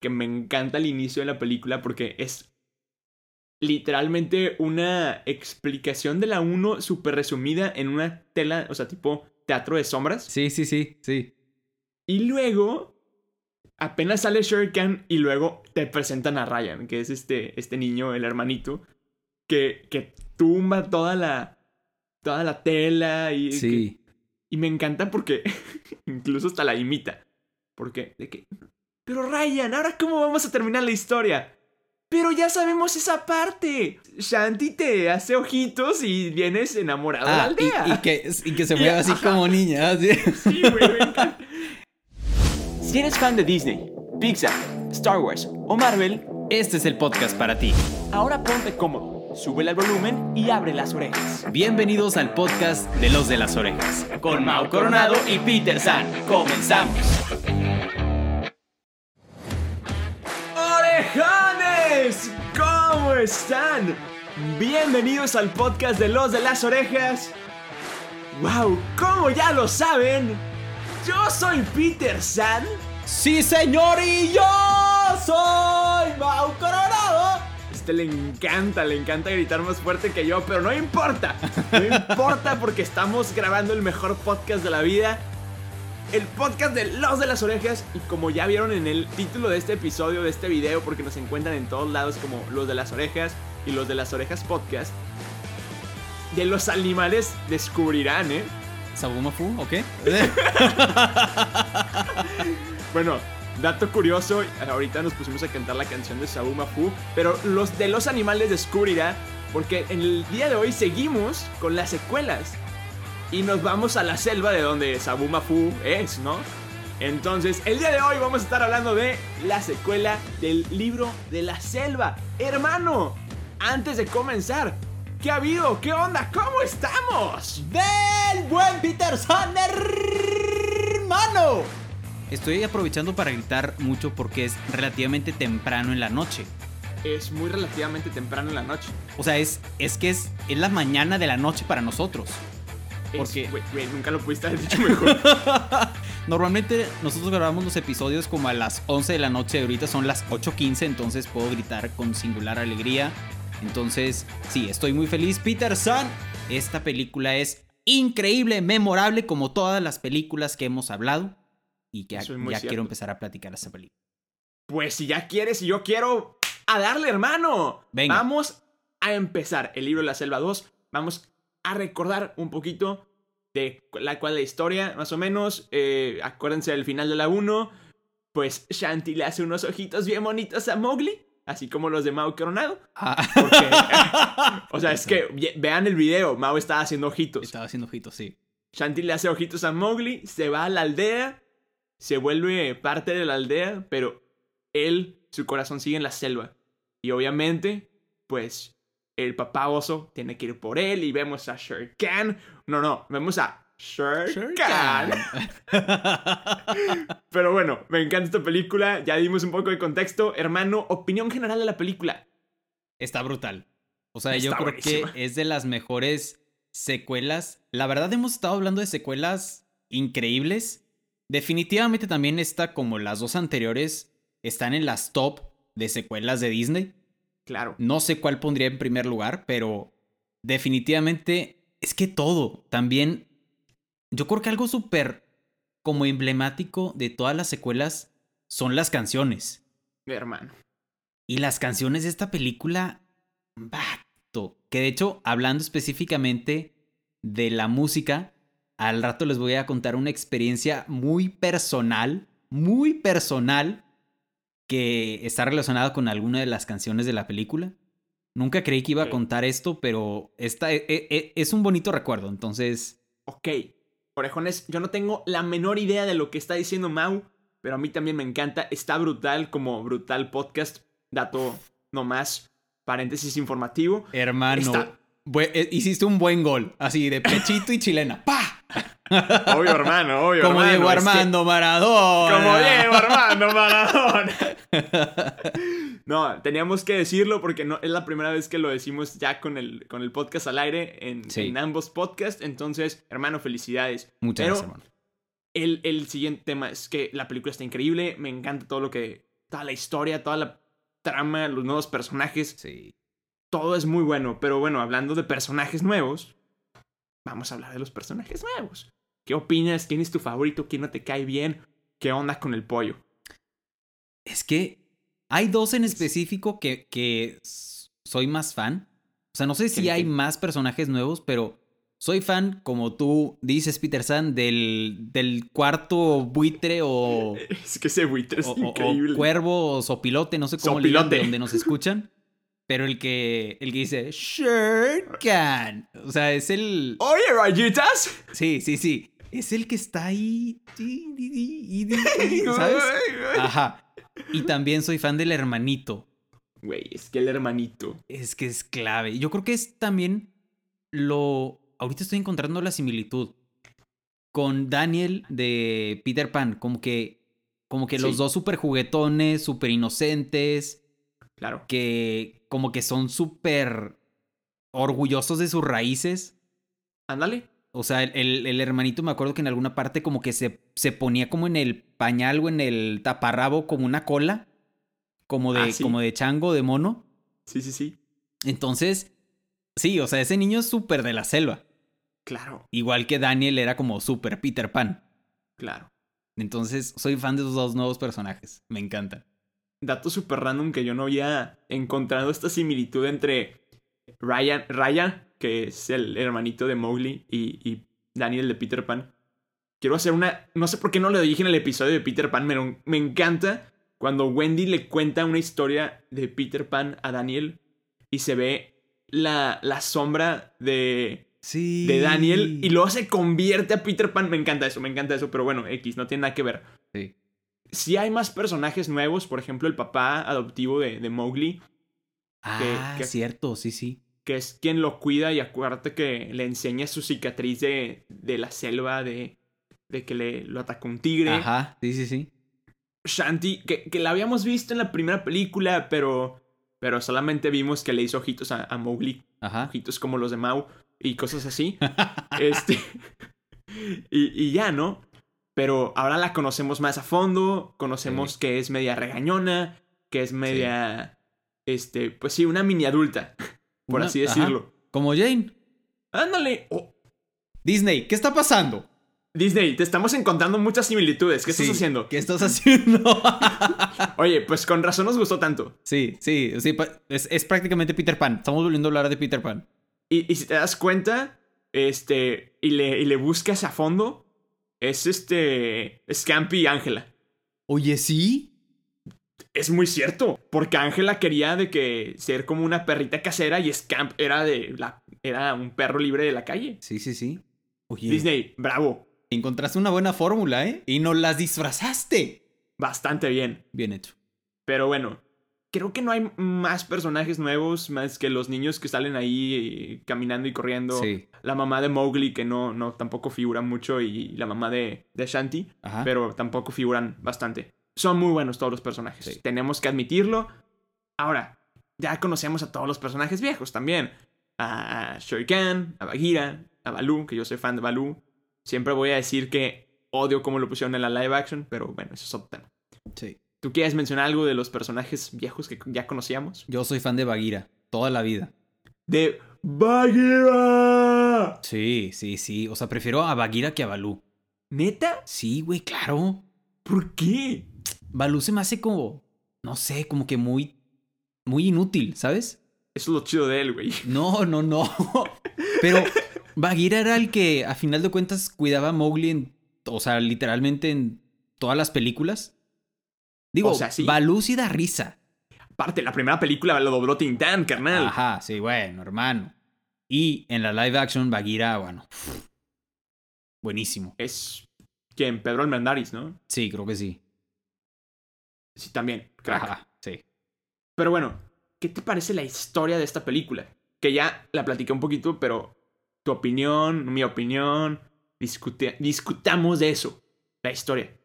que me encanta el inicio de la película porque es literalmente una explicación de la 1 súper resumida en una tela, o sea, tipo teatro de sombras. Sí, sí, sí, sí. Y luego apenas sale Sherry y luego te presentan a Ryan, que es este, este niño, el hermanito, que, que tumba toda la, toda la tela y... Sí. y me encanta porque incluso hasta la imita. Porque, de que... Pero Ryan, ¿ahora cómo vamos a terminar la historia? Pero ya sabemos esa parte. Shanti te hace ojitos y vienes enamorado de la Ah, aldea. y, y que, y que se mueve así ajá. como niña. así. Sí, güey, me. Si eres fan de Disney, Pixar, Star Wars o Marvel, Este es el podcast para ti. ahora ponte cómodo, súbele al volumen y abre las orejas. Bienvenidos al podcast de los de las orejas. Con Mau Coronado y Peter San, comenzamos. ¿Cómo están? Bienvenidos al podcast de los de las orejas. ¡Wow! Como ya lo saben, yo soy Peter San. Sí, señor, y yo soy Mau Coronado. Este le encanta, le encanta gritar más fuerte que yo, pero no importa. No importa porque estamos grabando el mejor podcast de la vida. El podcast de Los de las Orejas. Y como ya vieron en el título de este episodio, de este video, porque nos encuentran en todos lados como Los de las Orejas y Los de las Orejas Podcast. De los animales descubrirán, ¿eh? ¿Sabumafu? ¿Ok? Bueno, dato curioso, ahorita nos pusimos a cantar la canción de Sabu Mafu, pero los de los animales descubrirá, porque en el día de hoy seguimos con las secuelas y nos vamos a la selva de donde Sabu Mafu es, ¿no? Entonces, el día de hoy vamos a estar hablando de la secuela del libro de la selva. Hermano, antes de comenzar, ¿qué ha habido? ¿Qué onda? ¿Cómo estamos? ¡Del buen Peter San, hermano! Estoy aprovechando para gritar mucho porque es relativamente temprano en la noche. Es muy relativamente temprano en la noche. O sea, es, es que es, es la mañana de la noche para nosotros. Porque- güey, güey, nunca lo pudiste haber dicho mejor. Normalmente nosotros grabamos los episodios como a las 11 de la noche, ahorita son las 8.15, entonces puedo gritar con singular alegría. Entonces, sí, estoy muy feliz. Peter San, esta película es increíble, memorable como todas las películas que hemos hablado. Y que ya, Eso quiero empezar a platicar esta película. Pues si ya quieres y yo quiero a darle, hermano. Venga. Vamos a empezar el libro de la selva 2. Vamos a recordar un poquito de la cual la historia, más o menos. Eh, acuérdense del final de la 1. Pues Shanti le hace unos ojitos bien bonitos a Mowgli. Así como los de Mao Coronado. Ah, O sea, es que ve- vean el video. Mao está haciendo ojitos. Estaba haciendo ojitos, sí. Shanti le hace ojitos a Mowgli, se va a la aldea, se vuelve parte de la aldea, pero él, su corazón sigue en la selva. Y obviamente, pues, el papá oso tiene que ir por él y vemos a Shere Khan. No, no, vemos a Shere, Shere Khan. Khan. Pero bueno, me encanta esta película, ya dimos un poco de contexto. Hermano, opinión general de la película. Está brutal. O sea, Está yo creo buenísima. que es de las mejores secuelas. La verdad hemos estado hablando de secuelas increíbles. Definitivamente también está como las dos anteriores están en las top de secuelas de Disney. Claro. No sé cuál pondría en primer lugar, pero definitivamente es que todo. También yo creo que algo súper como emblemático de todas las secuelas son las canciones. Hermano. Y las canciones de esta película, vato. Que de hecho, hablando específicamente de la música, al rato les voy a contar una experiencia muy personal, muy personal, que está relacionada con alguna de las canciones de la película. Nunca creí que iba a contar esto, pero esta e- e- e- es un bonito recuerdo, entonces... Ok, orejones, yo no tengo la menor idea de lo que está diciendo Mau, pero a mí también me encanta. Está brutal como brutal podcast. Dato nomás, paréntesis informativo. Hermano, Está- eh, hiciste un buen gol, así de pechito y chilena. ¡Pa! Obvio, hermano, obvio. Como hermano, Diego es que- Armando Maradona. Como Diego Armando Maradona. No, teníamos que decirlo porque no, es la primera vez que lo decimos ya con el, con el podcast al aire en, Sí. en ambos podcasts. Entonces, hermano, felicidades. Muchas Pero gracias, hermano. El, el siguiente tema es que la película está increíble, me encanta todo lo que toda la historia, toda la trama, los nuevos personajes. Sí. Todo es muy bueno. Pero bueno, hablando de personajes nuevos, vamos a hablar de los personajes nuevos. ¿Qué opinas? ¿Quién es tu favorito? ¿Quién no te cae bien? ¿Qué onda con el pollo? Es que hay dos en específico que, que soy más fan. O sea, no sé si hay más personajes nuevos, pero soy fan, como tú dices, Peter San, del, del cuarto buitre o. Es que ese buitre es increíble. O cuervo o sopilote, no sé cómo le de donde nos escuchan. Pero el que, el que dice Shirkan. O sea, es el. Oye, rayitas. Sí, sí, sí. Es el que está ahí. ¿Sabes? Ajá. Y también soy fan del hermanito. Güey, es que el hermanito. Es que es clave. Yo creo que es también lo. Ahorita estoy encontrando la similitud con Daniel de Peter Pan. Como que. Como que los dos súper juguetones, súper inocentes. Claro. Que como que son súper orgullosos de sus raíces. Ándale. O sea, el, el, hermanito me acuerdo que en alguna parte como que se, se ponía como en el pañal o en el taparrabo como una cola. Como de, ah, como de chango, de mono. Sí, sí, sí. Entonces, sí, o sea, ese niño es súper de la selva. Claro. Igual que Daniel era como súper Peter Pan. Claro. Entonces, soy fan de esos dos nuevos personajes. Me encantan dato súper random que yo no había encontrado esta similitud entre Ryan, Ryan que es el hermanito de Mowgli, y, Daniel de Peter Pan. Quiero hacer una. No sé por qué no lo dije en el episodio de Peter Pan, pero me encanta cuando Wendy le cuenta una historia de Peter Pan a Daniel y se ve la, la sombra de. Sí. De Daniel y luego se convierte a Peter Pan. Me encanta eso, me encanta eso, pero bueno, X, no tiene nada que ver. Sí si hay más personajes nuevos, por ejemplo, el papá adoptivo de, de Mowgli. Ah, que, cierto, sí, sí. Que es quien lo cuida y acuérdate que le enseña su cicatriz de, de la selva, de, de que le, lo atacó un tigre. Ajá, sí, sí, sí. Shanti, que, que la habíamos visto en la primera película, pero, pero solamente vimos que le hizo ojitos a, a Mowgli. Ajá. Ojitos como los de Mau y cosas así. este. y, y ya, ¿no? pero ahora la conocemos más a fondo, conocemos que es media regañona, que es media, este, pues sí, una mini adulta, por así decirlo. Como Jane. Ándale. Oh. Disney, ¿qué está pasando? Disney, te estamos encontrando muchas similitudes. ¿Qué estás haciendo? ¿Qué estás haciendo? Oye, pues con razón nos gustó tanto. Sí, sí, sí. Es, prácticamente Peter Pan. Estamos volviendo a hablar de Peter Pan. Y, si te das cuenta, este, y le, y le buscas a fondo, es este. Scampy y Ángela. Oye, sí. Es muy cierto. Porque Ángela quería de que ser como una perrita casera y Scamp era de la. era un perro libre de la calle. Sí, sí, sí. Oye. Disney, bravo. Encontraste una buena fórmula, ¿eh? Y no las disfrazaste. Bastante bien. Bien hecho. Pero bueno, creo que no hay más personajes nuevos más que los niños que salen ahí eh, caminando y corriendo. Sí. La mamá de Mowgli, que no, no tampoco figura mucho, y la mamá de, de Shanti, pero tampoco figuran bastante. Son muy buenos todos los personajes. Tenemos que admitirlo. Ahora, ya conocemos a todos los personajes viejos también. A Shoikan, a Bagheera, a Baloo, que yo soy fan de Baloo. Siempre voy a decir que odio cómo lo pusieron en la live action, pero bueno, eso es otro tema. Sí. ¿Tú quieres mencionar algo de los personajes viejos que ya conocíamos? Yo soy fan de Bagheera, toda la vida. De Bagheera. Sí, sí, sí. O sea, prefiero a Bagheera que a Balú. ¿Neta? Sí, güey, claro. ¿Por qué? Balú se me hace como, no sé, como que muy, muy inútil, ¿sabes? Eso es lo chido de él, güey. No, no, no. Pero Bagheera era el que, a final de cuentas, cuidaba a Mowgli en, o sea, literalmente en todas las películas. Digo, o sea, sí. Balú sí da risa. Aparte, la primera película lo dobló Tintán, carnal. Ajá, sí, bueno, hermano. Y en la live action, Bagheera, bueno. buenísimo. Es. ¿Quién? Pedro Almendaris, ¿no? Sí, creo que sí. Sí, también. Crack. Ajá, sí. Pero bueno, ¿qué te parece la historia de esta película? Que ya la platiqué un poquito, pero tu opinión, mi opinión, discutamos de eso. La historia.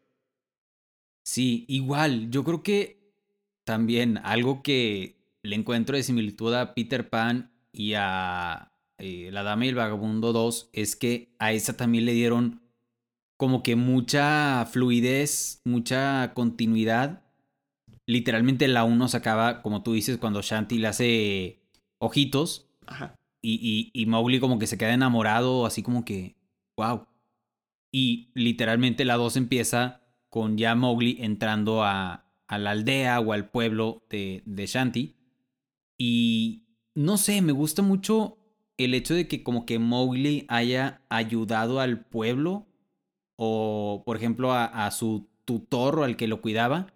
Sí, igual, yo creo que también algo que le encuentro de similitud a Peter Pan y a eh, La Dama y el Vagabundo 2 es que a esa también le dieron como que mucha fluidez, mucha continuidad literalmente la 1 se acaba, como tú dices, cuando Shanti le hace ojitos Ajá. y, y, y Mowgli como que se queda enamorado, así como que, wow. Y literalmente la 2 empieza con ya Mowgli entrando a, a la aldea o al pueblo de, de Shanti. Y no sé, me gusta mucho el hecho de que como que Mowgli haya ayudado al pueblo o, por ejemplo, a, a su tutor o al que lo cuidaba.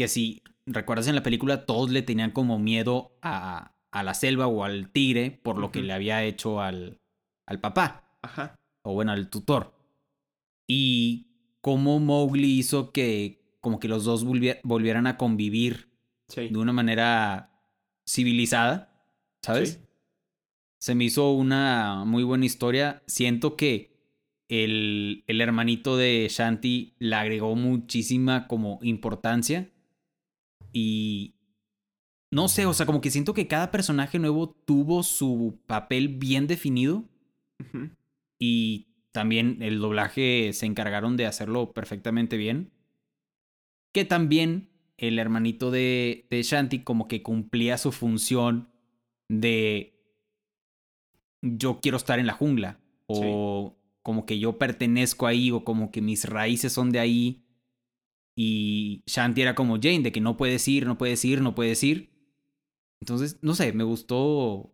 Que si recuerdas en la película, todos le tenían como miedo a, a la selva o al tigre por lo que le había hecho al, al papá Ajá. o bueno, al tutor. Y cómo Mowgli hizo que como que los dos volvie- volvieran a convivir Sí. de una manera civilizada, ¿sabes? Sí. Se me hizo una muy buena historia. Siento que el, el hermanito de Shanti le agregó muchísima como importancia. Y no sé, o sea, como que siento que cada personaje nuevo tuvo su papel bien definido. Y también el doblaje se encargaron de hacerlo perfectamente bien. Que también el hermanito de, de Shanti como que cumplía su función de yo quiero estar en la jungla. O como que yo pertenezco ahí o como que mis raíces son de ahí. Y Shanti era como Jane, de que no puedes ir, no puedes ir, no puedes ir. Entonces, no sé, me gustó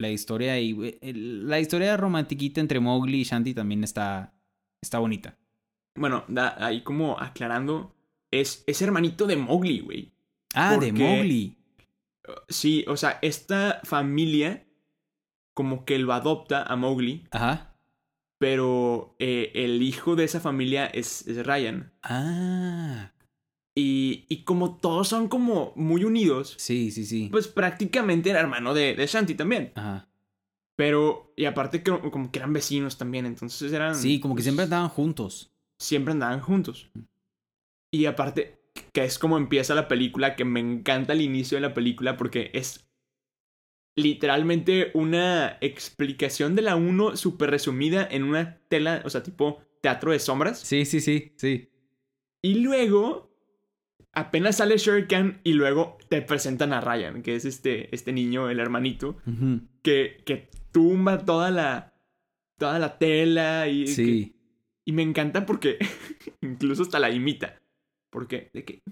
la historia y eh, la historia romantiquita entre Mowgli y Shanti también está, está bonita. Bueno, da- ahí como aclarando, es, es hermanito de Mowgli, güey. Ah, de Mowgli. Sí, o sea, esta familia como que lo adopta a Mowgli, Ajá. Pero eh, el hijo de esa familia es, es Ryan. Ah. Y, y como todos son como muy unidos, Sí, sí, sí. pues prácticamente era hermano de, de Shanti también. Ajá. Pero, y aparte que como que eran vecinos también, entonces eran... Sí, como que pues, siempre andaban juntos. siempre andaban juntos. Y aparte, que es como empieza la película, que me encanta el inicio de la película porque es literalmente una explicación de la 1 súper resumida en una tela, o sea, tipo teatro de sombras. Sí, sí, sí, sí. Y luego, apenas sale Shere Khan y luego te presentan a Ryan, que es este, este niño, el hermanito, que, que tumba toda la, toda la tela y... que- Sí. y me encanta porque incluso hasta la imita. Porque, de que,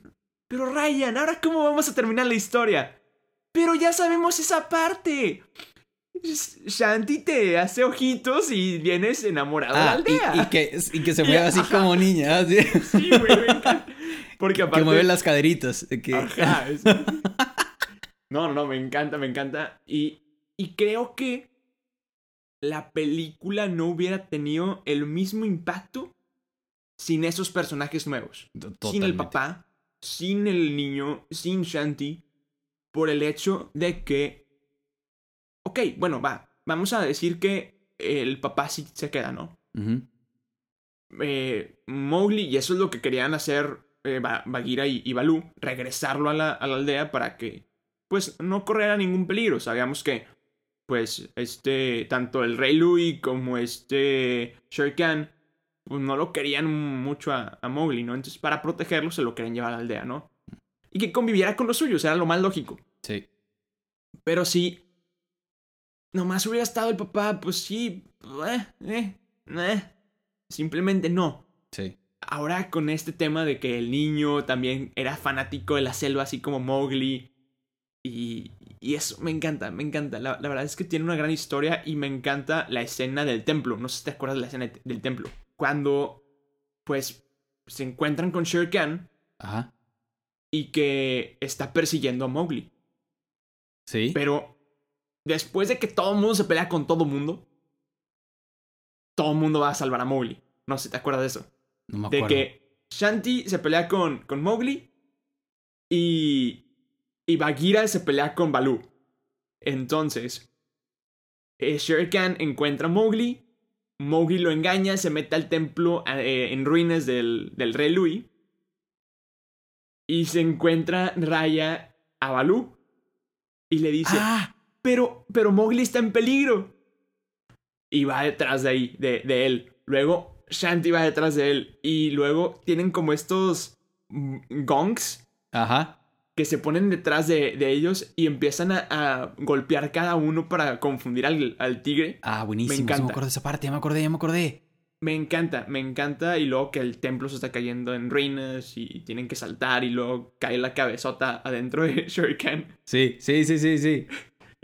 pero Ryan, ¿ahora cómo vamos a terminar la historia? Pero ya sabemos esa parte. Sh- Shanti te hace ojitos y vienes enamorado de la Ah, aldea. y, y que, y que se mueve así ajá. como niña, así. Sí, güey, me encanta. Porque aparte... que mueve las caderitas. de Que... Ajá, es- No, no, me encanta, me encanta. Y, y creo que la película no hubiera tenido el mismo impacto sin esos personajes nuevos. Sin el Totalmente. papá, sin el niño, sin Shanti, por el hecho de que... Ok, bueno, va, vamos a decir que el papá sí se queda, ¿no? Eh, Mowgli, y eso es lo que querían hacer eh, Ba- Bagheera y, y Baloo, regresarlo a la, a la aldea para que, pues, no corriera ningún peligro. Sabíamos que, pues, este, tanto el Rey Louis como este Shere Khan, pues no lo querían mucho a, a Mowgli, ¿no? Entonces, para protegerlo, se lo querían llevar a la aldea, ¿no? Y que conviviera con los suyos, era lo más lógico. Sí. Pero si nomás hubiera estado el papá, pues sí, eh, eh, eh, simplemente no. Sí. Ahora con este tema de que el niño también era fanático de la selva, así como Mowgli. Y, y eso me encanta, me encanta. La, la verdad es que tiene una gran historia y me encanta la escena del templo. No sé si te acuerdas de la escena de- del templo. Cuando, pues, se encuentran con Shere Khan Ajá. Y que está persiguiendo a Mowgli. Sí. Pero después de que todo el mundo se pelea con todo el mundo, todo el mundo va a salvar a Mowgli. No sé te acuerdas de eso. no me De acuerdo. que Shanti se pelea con, con Mowgli y, y Bagheera se pelea con Baloo. Entonces, eh, Shere Khan encuentra a Mowgli, Mowgli lo engaña, se mete al templo eh, en ruinas del, del rey Louis y se encuentra Raya a Baloo y le dice, Ah, pero, pero Mowgli está en peligro. Y va detrás de ahí, de, de él. Luego Shanti va detrás de él. Y luego tienen como estos mm, gongs Ajá. que se ponen detrás de, de ellos y empiezan a, a golpear cada uno para confundir al, al tigre. Ah, buenísimo. Me sí encanta. me acuerdo de esa parte, ya me acordé, ya me acordé. Me encanta, me encanta. Y luego que el templo se está cayendo en ruinas y tienen que saltar y luego cae la cabezota adentro de Shuriken. Sí, sí, sí, sí, sí.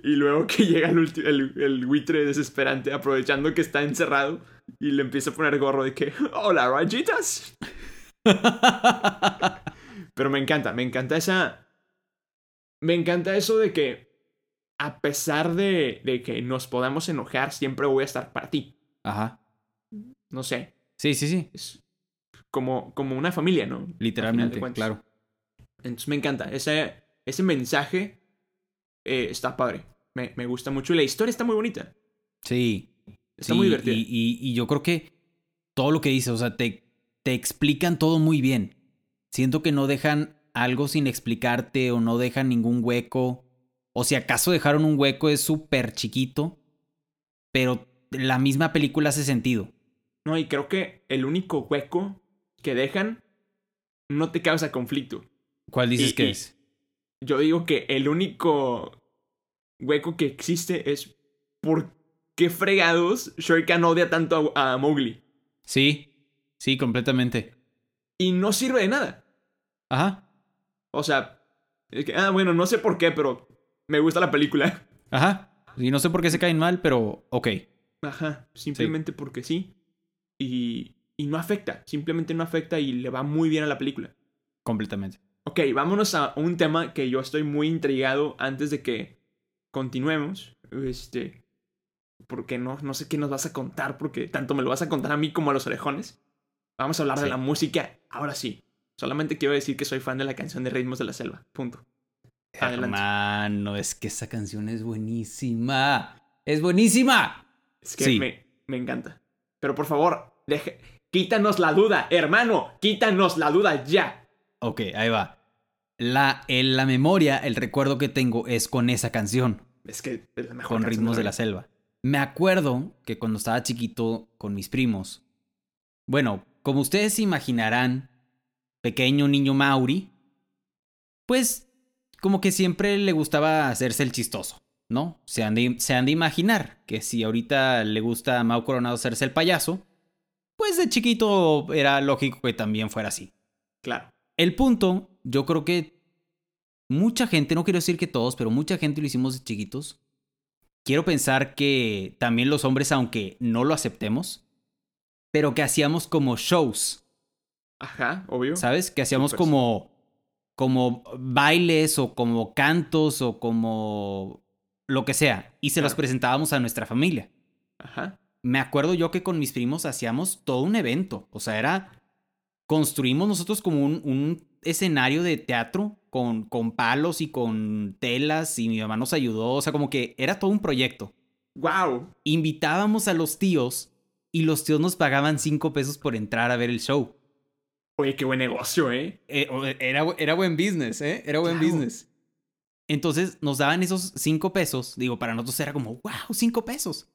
Y luego que llega el, el, el buitre desesperante aprovechando que está encerrado y le empieza a poner gorro de que, hola rayitas. Pero me encanta, me encanta esa... Me encanta eso de que a pesar de, de que nos podamos enojar, siempre voy a estar para ti. Ajá. No sé, Sí, sí, sí. es como, como una familia, ¿no? Literalmente, claro. Entonces me encanta. Ese, ese mensaje eh, está padre. Me, me gusta mucho y la historia está muy bonita. Sí. Está sí, muy divertida. Y, y- y yo creo que todo lo que dice, o sea, te, te explican todo muy bien. Siento que no dejan algo sin explicarte o no dejan ningún hueco. O si acaso dejaron un hueco es súper chiquito, pero la misma película hace sentido. No, y creo que el único hueco que dejan no te causa conflicto. ¿Cuál dices Y- que y- es? Yo digo que el único hueco que existe es por qué fregados Shuriken odia tanto a, a Mowgli. Sí, sí, completamente. Y no sirve de nada. Ajá, O sea, es que, ah, bueno, no sé por qué, pero me gusta la película. ajá. Y no sé por qué se caen mal, pero ok. Ajá, simplemente porque sí. Y, y no afecta, simplemente no afecta y le va muy bien a la película. Completamente. Ok, vámonos a un tema que yo estoy muy intrigado antes de que continuemos. Este. Porque no, no sé qué nos vas a contar, porque tanto me lo vas a contar a mí como a los orejones. Vamos a hablar de la música. Ahora sí. Solamente quiero decir que soy fan de la canción de Ritmos de la Selva. Punto. Adelante. Hermano, es que esa canción es buenísima. ¡Es buenísima! Es que Sí. me, me encanta. Pero por favor, deje, quítanos la duda, hermano. Quítanos la duda ya. Ok, ahí va. La, en la memoria, el recuerdo que tengo es con esa canción, Es que es la mejor con canción ritmos de la selva. Me acuerdo que cuando estaba chiquito con mis primos, bueno, como ustedes se imaginarán, pequeño niño Mauri, pues como que siempre le gustaba hacerse el chistoso, ¿no? Se han de, se han de imaginar que si ahorita le gusta a Mau Coronado hacerse el payaso, pues de chiquito era lógico que también fuera así. Claro. El punto, yo creo que mucha gente, no quiero decir que todos, pero mucha gente lo hicimos de chiquitos. Quiero pensar que también los hombres, aunque no lo aceptemos, pero que hacíamos como shows, Ajá, obvio. ¿sabes? Que hacíamos como, como bailes o como cantos o como lo que sea. Y se los presentábamos a nuestra familia Ajá. Me acuerdo yo que con mis primos hacíamos todo un evento. O sea, era. Construimos nosotros como un, un escenario de teatro con, con palos y con telas y mi mamá nos ayudó. O sea, como que era todo un proyecto. Wow. Invitábamos a los tíos y los tíos nos pagaban cinco pesos por entrar a ver el show. Oye, qué buen negocio, ¿eh? Eh, era, era buen business, ¿eh? Era buen Claro. business. Entonces nos daban esos cinco pesos. Digo, para nosotros era como, wow, cinco pesos.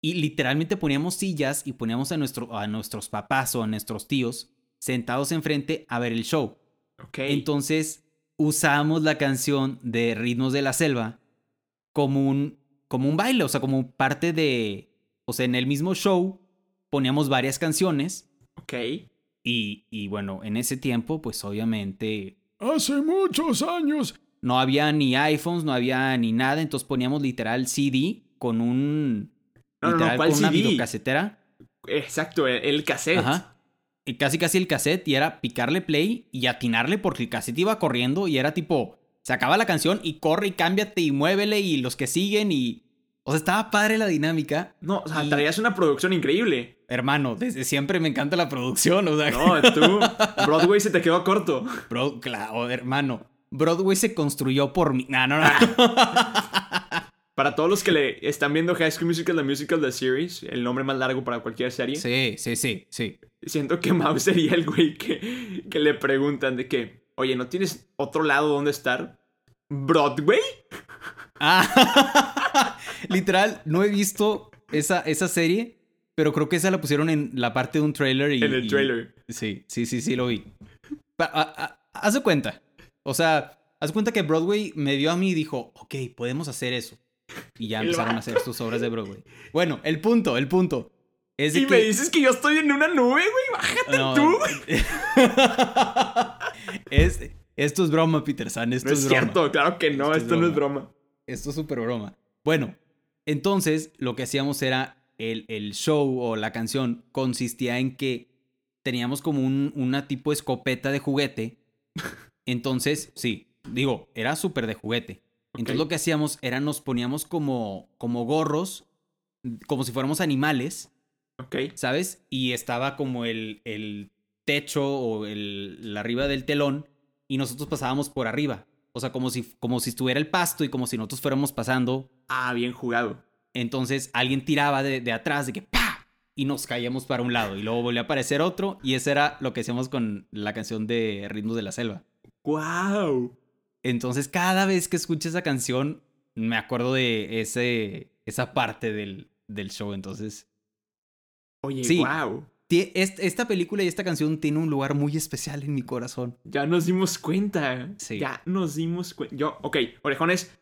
Y literalmente poníamos sillas y poníamos a, nuestro, a nuestros papás o a nuestros tíos sentados enfrente a ver el show. Entonces usábamos la canción de Ritmos de la Selva como un, como un baile, o sea, como parte de... O sea, en el mismo show poníamos varias canciones ok. y, y bueno, en ese tiempo, pues obviamente Hace muchos años. no había ni iPhones, no había ni nada, entonces poníamos literal CD con un... No, no, ¿cuál con una CD? videocasetera. Exacto, el, el cassette. Ajá. Y casi casi el cassette y era picarle play y atinarle porque el cassette iba corriendo y era tipo, se acaba la canción y corre y cámbiate y muévele y los que siguen y... O sea, estaba padre la dinámica. No, o sea, Y- traías una producción increíble. Hermano, desde siempre me encanta la producción, o sea... No, tú, Broadway se te quedó corto. Bro, claro, hermano. Broadway se construyó por mí. No, no, no. Para todos los que le están viendo High School Musical, The Musical, The Series, el nombre más largo para cualquier serie, Sí, sí, sí, sí. siento que Mao sería el güey que, que le preguntan de que, oye, ¿no tienes otro lado donde estar? ¿Broadway? Ah, literal, no he visto esa, esa serie, pero creo que esa la pusieron en la parte de un trailer y... En el y- trailer. sí, sí, sí, sí, lo vi. Haz de cuenta. O sea, haz cuenta que Broadway me vio a mí y dijo, ok, podemos hacer eso. Y ya El empezaron a hacer sus obras de Broadway. Bueno, el punto, el punto. Es de Y que... me dices que yo estoy en una nube, güey. Bájate No, tú. es, esto es broma, Peter San. Esto No es es broma. cierto, claro que no, Esto es no es broma. Esto es súper broma. Bueno, entonces lo que hacíamos era el, el show o la canción consistía en que teníamos como un, una tipo escopeta de juguete. Entonces, sí, digo, era súper de juguete. Entonces lo que hacíamos era nos poníamos como, como gorros, como si fuéramos animales, Ok. ¿sabes? Y estaba como el, el techo o el, la arriba del telón y nosotros pasábamos por arriba. O sea, como si, como si estuviera el pasto y como si nosotros fuéramos pasando. Ah, bien jugado. Entonces alguien tiraba de, de atrás de que ¡pa! Y nos caíamos para un lado y luego volvía a aparecer otro y eso era lo que hacíamos con la canción de Ritmos de la Selva. ¡Wow! Entonces cada vez que escucho esa canción me acuerdo de ese, esa parte del, del show. Entonces Oye, Sí. wow. Esta película y esta canción tiene un lugar muy especial en mi corazón. Ya nos dimos cuenta. Sí. Ya nos dimos cuenta. Yo, ok, Orejones,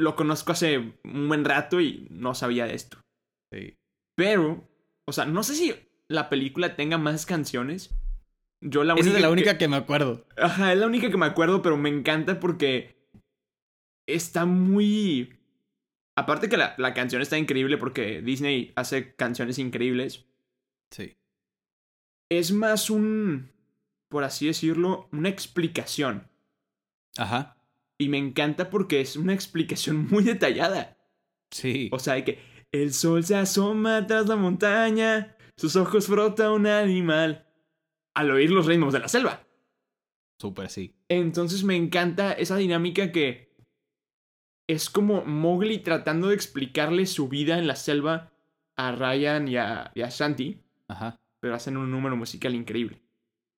lo conozco hace un buen rato y no sabía de esto. Pero, o sea, no sé si la película tenga más canciones. Yo la única. Esa es la que- única que me acuerdo. Ajá, es la única que me acuerdo, pero me encanta porque está muy... Aparte que la, la canción está increíble porque Disney hace canciones increíbles. Sí. Es más un, por así decirlo, una explicación. Ajá. Y me encanta porque es una explicación muy detallada. Sí. O sea, de que el sol se asoma tras la montaña, sus ojos frota un animal. Al oír los ritmos de la selva. Súper sí. Entonces me encanta esa dinámica que es como Mowgli tratando de explicarle su vida en la selva a Ryan y a, y a Shanti, Ajá. pero hacen un número musical increíble.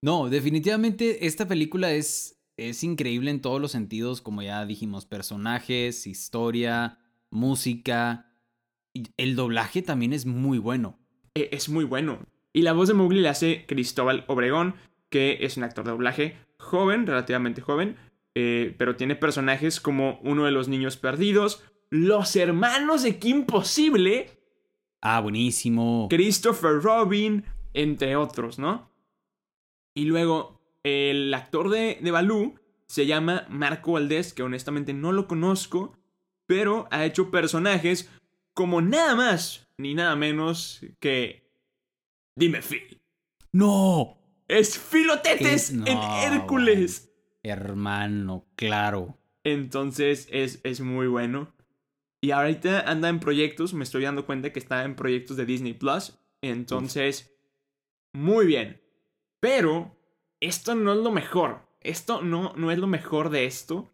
No, definitivamente esta película es, es increíble en todos los sentidos, como ya dijimos, personajes, historia, música. El doblaje también es muy bueno. E- Es muy bueno. Y la voz de Mowgli la hace Cristóbal Obregón, que es un actor de doblaje joven, relativamente joven, eh, pero tiene personajes como uno de los niños perdidos, los hermanos de Kim Possible, Ah, buenísimo. Christopher Robin, entre otros, ¿no? Y luego, el actor de, de Balú se llama Marco Valdés, que honestamente no lo conozco, pero ha hecho personajes como nada más ni nada menos que. Dime, Phil. No. Es Filotetes no, en Hércules. Hermano, claro. Entonces es, es muy bueno. Y ahorita anda en proyectos, me estoy dando cuenta que está en proyectos de Disney Plus. Entonces, muy bien. Pero esto no es lo mejor. Esto no, no es lo mejor de esto.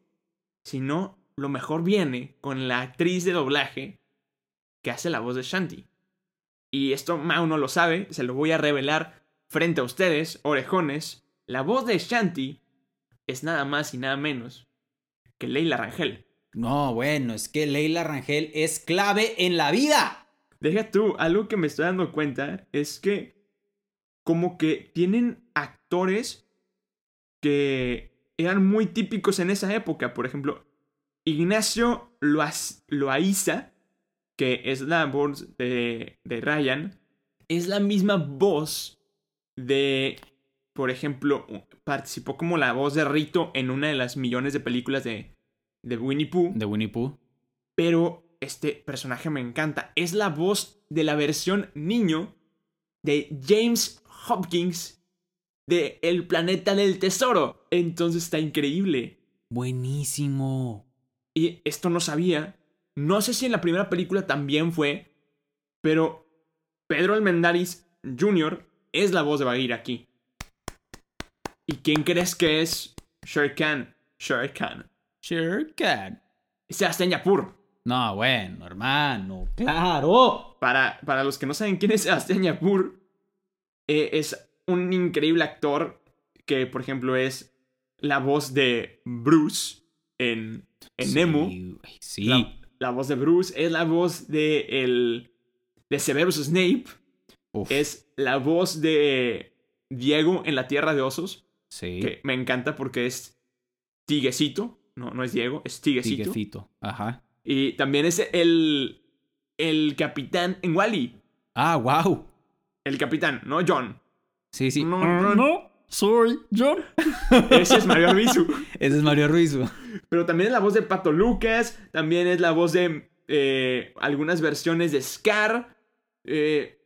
Sino lo mejor viene con la actriz de doblaje que hace la voz de Shanti. Y esto Mau no lo sabe, se lo voy a revelar frente a ustedes, orejones. La voz de Shanti es nada más y nada menos que Leila Rangel. No, bueno, es que Leila Rangel es clave en la vida. Deja tú, algo que me estoy dando cuenta es que como que tienen actores que eran muy típicos en esa época. Por ejemplo, Ignacio Loaiza, que es la voz de, de Ryan, es la misma voz de, por ejemplo, participó como la voz de Rito en una de las millones de películas de, de Winnie Pooh. De Winnie Pooh. Pero este personaje me encanta. Es la voz de la versión niño de James Hopkins de El planeta del tesoro. Entonces está increíble. Buenísimo. Y esto no sabía. No sé si en la primera película también fue. Pero Pedro Almendaris Jr. es la voz de Bagheera aquí. ¿Y quién crees que es Shere Khan? Shere Khan. Sure can. Sebastián Yapur. No, bueno, hermano. Claro. Para, para los que no saben quién es Sebastián Yapur, eh, es un increíble actor que, por ejemplo, es la voz de Bruce en, en Nemo. Sí, güey, Sí. La, la voz de Bruce es la voz de, el, de Severus Snape. Uf, Es la voz de Diego en La Tierra de Osos. sí. Que me encanta porque es Tiguecito. No, no es Diego, es Tiguecito. Tiguecito. Ajá. Y también es el, el capitán en Wally. Ah, wow. El capitán, no John. Sí, sí. No, no, no, soy John. Ese es Mario Arbizu. Ese es Mario Ruizo. Pero también es la voz de Pato Lucas. También es la voz de eh, algunas versiones de Scar. Eh,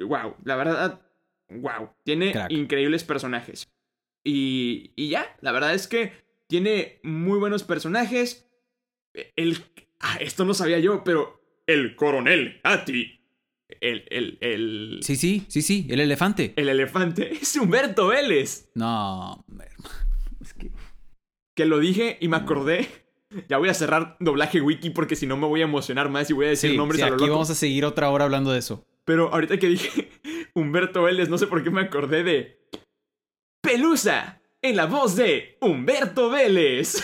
wow, la verdad, wow. Tiene Crack. increíbles personajes. Y, y ya, la verdad es que tiene muy buenos personajes. El, ah, esto no sabía yo, pero el coronel Ati. El, el, el, Sí, sí, sí, sí. El elefante. el elefante es Humberto Vélez. No. Es que. Que lo dije y me acordé. Ya voy a cerrar doblaje wiki porque si no me voy a emocionar más y voy a decir Sí, nombres sí, a lo aquí loco. vamos a seguir otra hora hablando de eso. Pero ahorita que dije Humberto Vélez, no sé por qué me acordé de Pelusa en la voz de Humberto Vélez.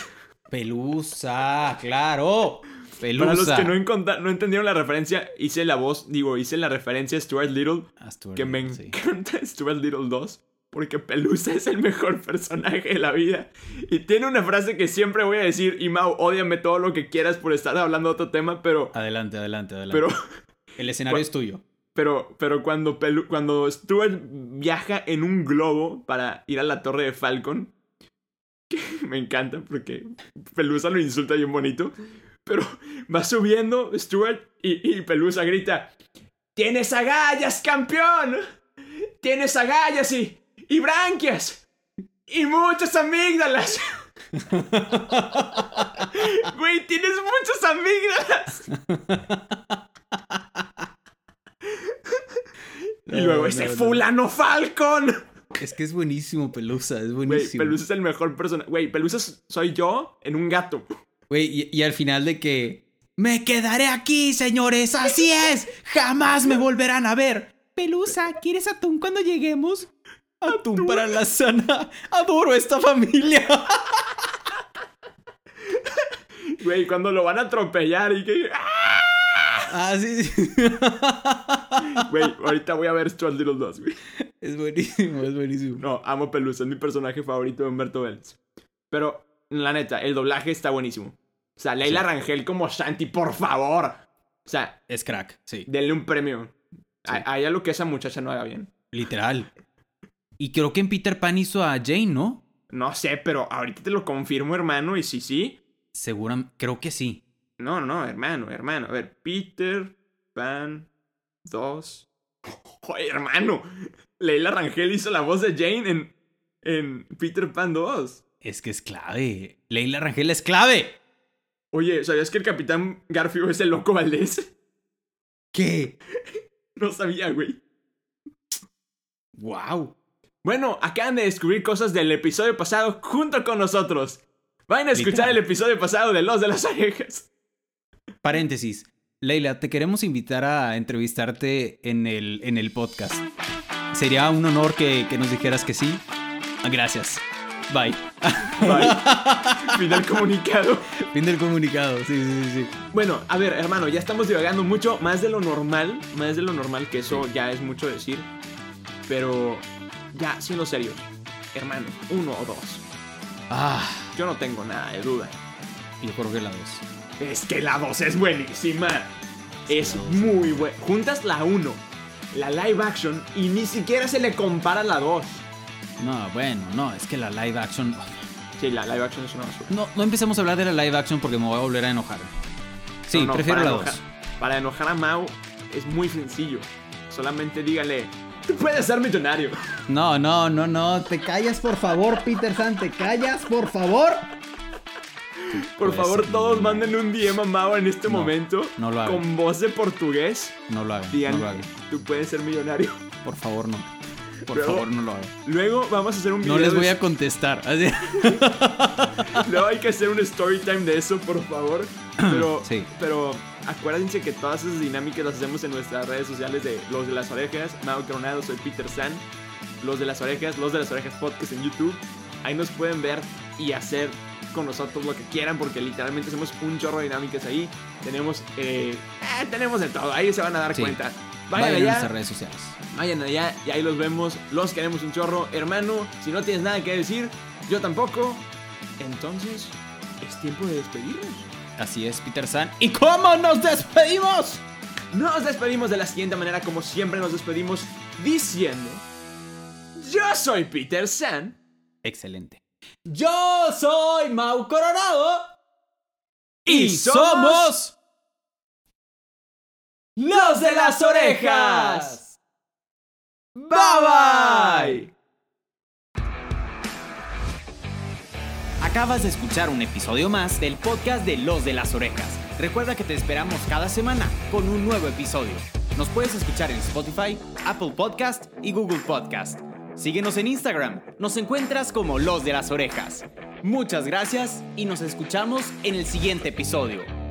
Pelusa, claro. Pelusa. Para los que no, entendieron la referencia, hice la voz, digo, hice la referencia a Stuart Little, Ah, Stuart que me sí. encanta Stuart Little 2, porque Pelusa es el mejor personaje de la vida. Y tiene una frase que siempre voy a decir, y Mau, ódiame todo lo que quieras por estar hablando de otro tema, pero... Adelante, adelante, adelante. Pero... El escenario es tuyo. Pero, pero cuando, Pelu- cuando Stuart viaja en un globo para ir a la torre de Falcon, me encanta porque Pelusa lo insulta bien bonito, pero va subiendo Stuart y, y Pelusa grita, ¡Tienes agallas, campeón! ¡Tienes agallas y, y branquias! ¡Y muchas amígdalas! Güey, tienes muchas amígdalas. Y luego No, ese no, no. fulano Falcon. Es que es buenísimo, Pelusa, es Güey, buenísimo. Pelusa es el mejor personaje. Güey, Pelusa soy yo en un gato. Güey, y, y al final de que... Me quedaré aquí, señores, así es. Jamás me volverán a ver. Pelusa, ¿quieres atún cuando lleguemos? Atún para la sana. Adoro esta familia. Güey, cuando lo van a atropellar y que... ¡Ah! Ah, sí, sí. Güey, ahorita voy a ver Stuart Little 2, güey. Es buenísimo, es buenísimo. No, amo Pelusa, es mi personaje favorito de Humberto Vélez. Pero, la neta, el doblaje está buenísimo. O sea, Leila Sí. Rangel como Shanti, por favor. O sea, Es crack, sí. denle un premio. A, a ella lo que esa muchacha no haga bien. Literal. Y creo que en Peter Pan hizo a Jane, ¿no? No sé, pero ahorita te lo confirmo, hermano, y si sí... Seguramente, creo que sí. No, no, no, hermano, hermano. A ver, Peter Pan 2. Joder, hermano. Leila Rangel hizo la voz de Jane en, en Peter Pan 2. Es que es clave. Leila Rangel es clave. Oye, ¿sabías que el capitán Garfio es el loco Valdés? ¿Qué? No sabía, güey. Wow. Bueno, acaban de descubrir cosas del episodio pasado junto con nosotros. Vayan a escuchar Literal. el episodio pasado de Los de las Orejas. Paréntesis. Leila, te queremos invitar a entrevistarte en el, en el podcast. Sería un honor que, que nos dijeras que sí. Gracias. Bye. Bye. Final comunicado. Fin del comunicado. Sí, sí, sí. Bueno, a ver, hermano, ya estamos divagando mucho, más de lo normal, más de lo normal, que eso ya es mucho decir. Pero, ya, siendo serios, hermano, uno o dos. Ah, Yo no tengo nada de duda. yo creo que la dos. Es que la dos es buenísima. Es muy buena. Juntas la uno, la live action, y ni siquiera se le compara a la dos. No, bueno, no, es que la live action. Sí, la live action es una basura. No, no empecemos a hablar de la live action porque me voy a volver a enojar. Sí, No, no, prefiero la enojar- 2. Para enojar a Mao es muy sencillo. Solamente dígale, tú puedes ser millonario. No, no, no, no. Te callas, por favor, Peter San. Te callas, por favor. Por favor, todos manden un DM a Mao en este No, momento. no lo hagan. Con voz de portugués. No lo hagan. Digan, No lo hagan. tú puedes ser millonario. Por favor, no. Por Luego- favor, no lo hagan. Luego vamos a hacer un video. No les de- voy a contestar. Así- Luego hay que hacer un story time de eso, por favor. Pero, Sí. pero acuérdense que todas esas dinámicas las hacemos en nuestras redes sociales de Los de las Orejas, Mao Coronado, soy Peter San. Los de las Orejas, Los de las Orejas Podcast en YouTube. Ahí nos pueden ver y hacer con nosotros lo que quieran porque literalmente hacemos un chorro de dinámicas ahí. Tenemos, eh, eh, tenemos de todo, ahí se van a dar Sí. cuenta. Vayan, Vayan a allá, nuestras redes sociales. vayan allá y ahí los vemos. Los queremos un chorro. Hermano, si no tienes nada que decir, yo tampoco. Entonces, es tiempo de despedirnos. Así es, Peter San. ¿Y cómo nos despedimos? Nos despedimos de la siguiente manera, como siempre nos despedimos, diciendo: Yo soy Peter San. Excelente. Yo soy Mau Coronado. Y somos los de las orejas. Bye bye. Acabas de escuchar un episodio más del podcast de Los de las Orejas. Recuerda que te esperamos cada semana con un nuevo episodio. Nos puedes escuchar en Spotify, Apple Podcast y Google Podcast. Síguenos en Instagram, nos encuentras como Los de las Orejas. Muchas gracias y nos escuchamos en el siguiente episodio.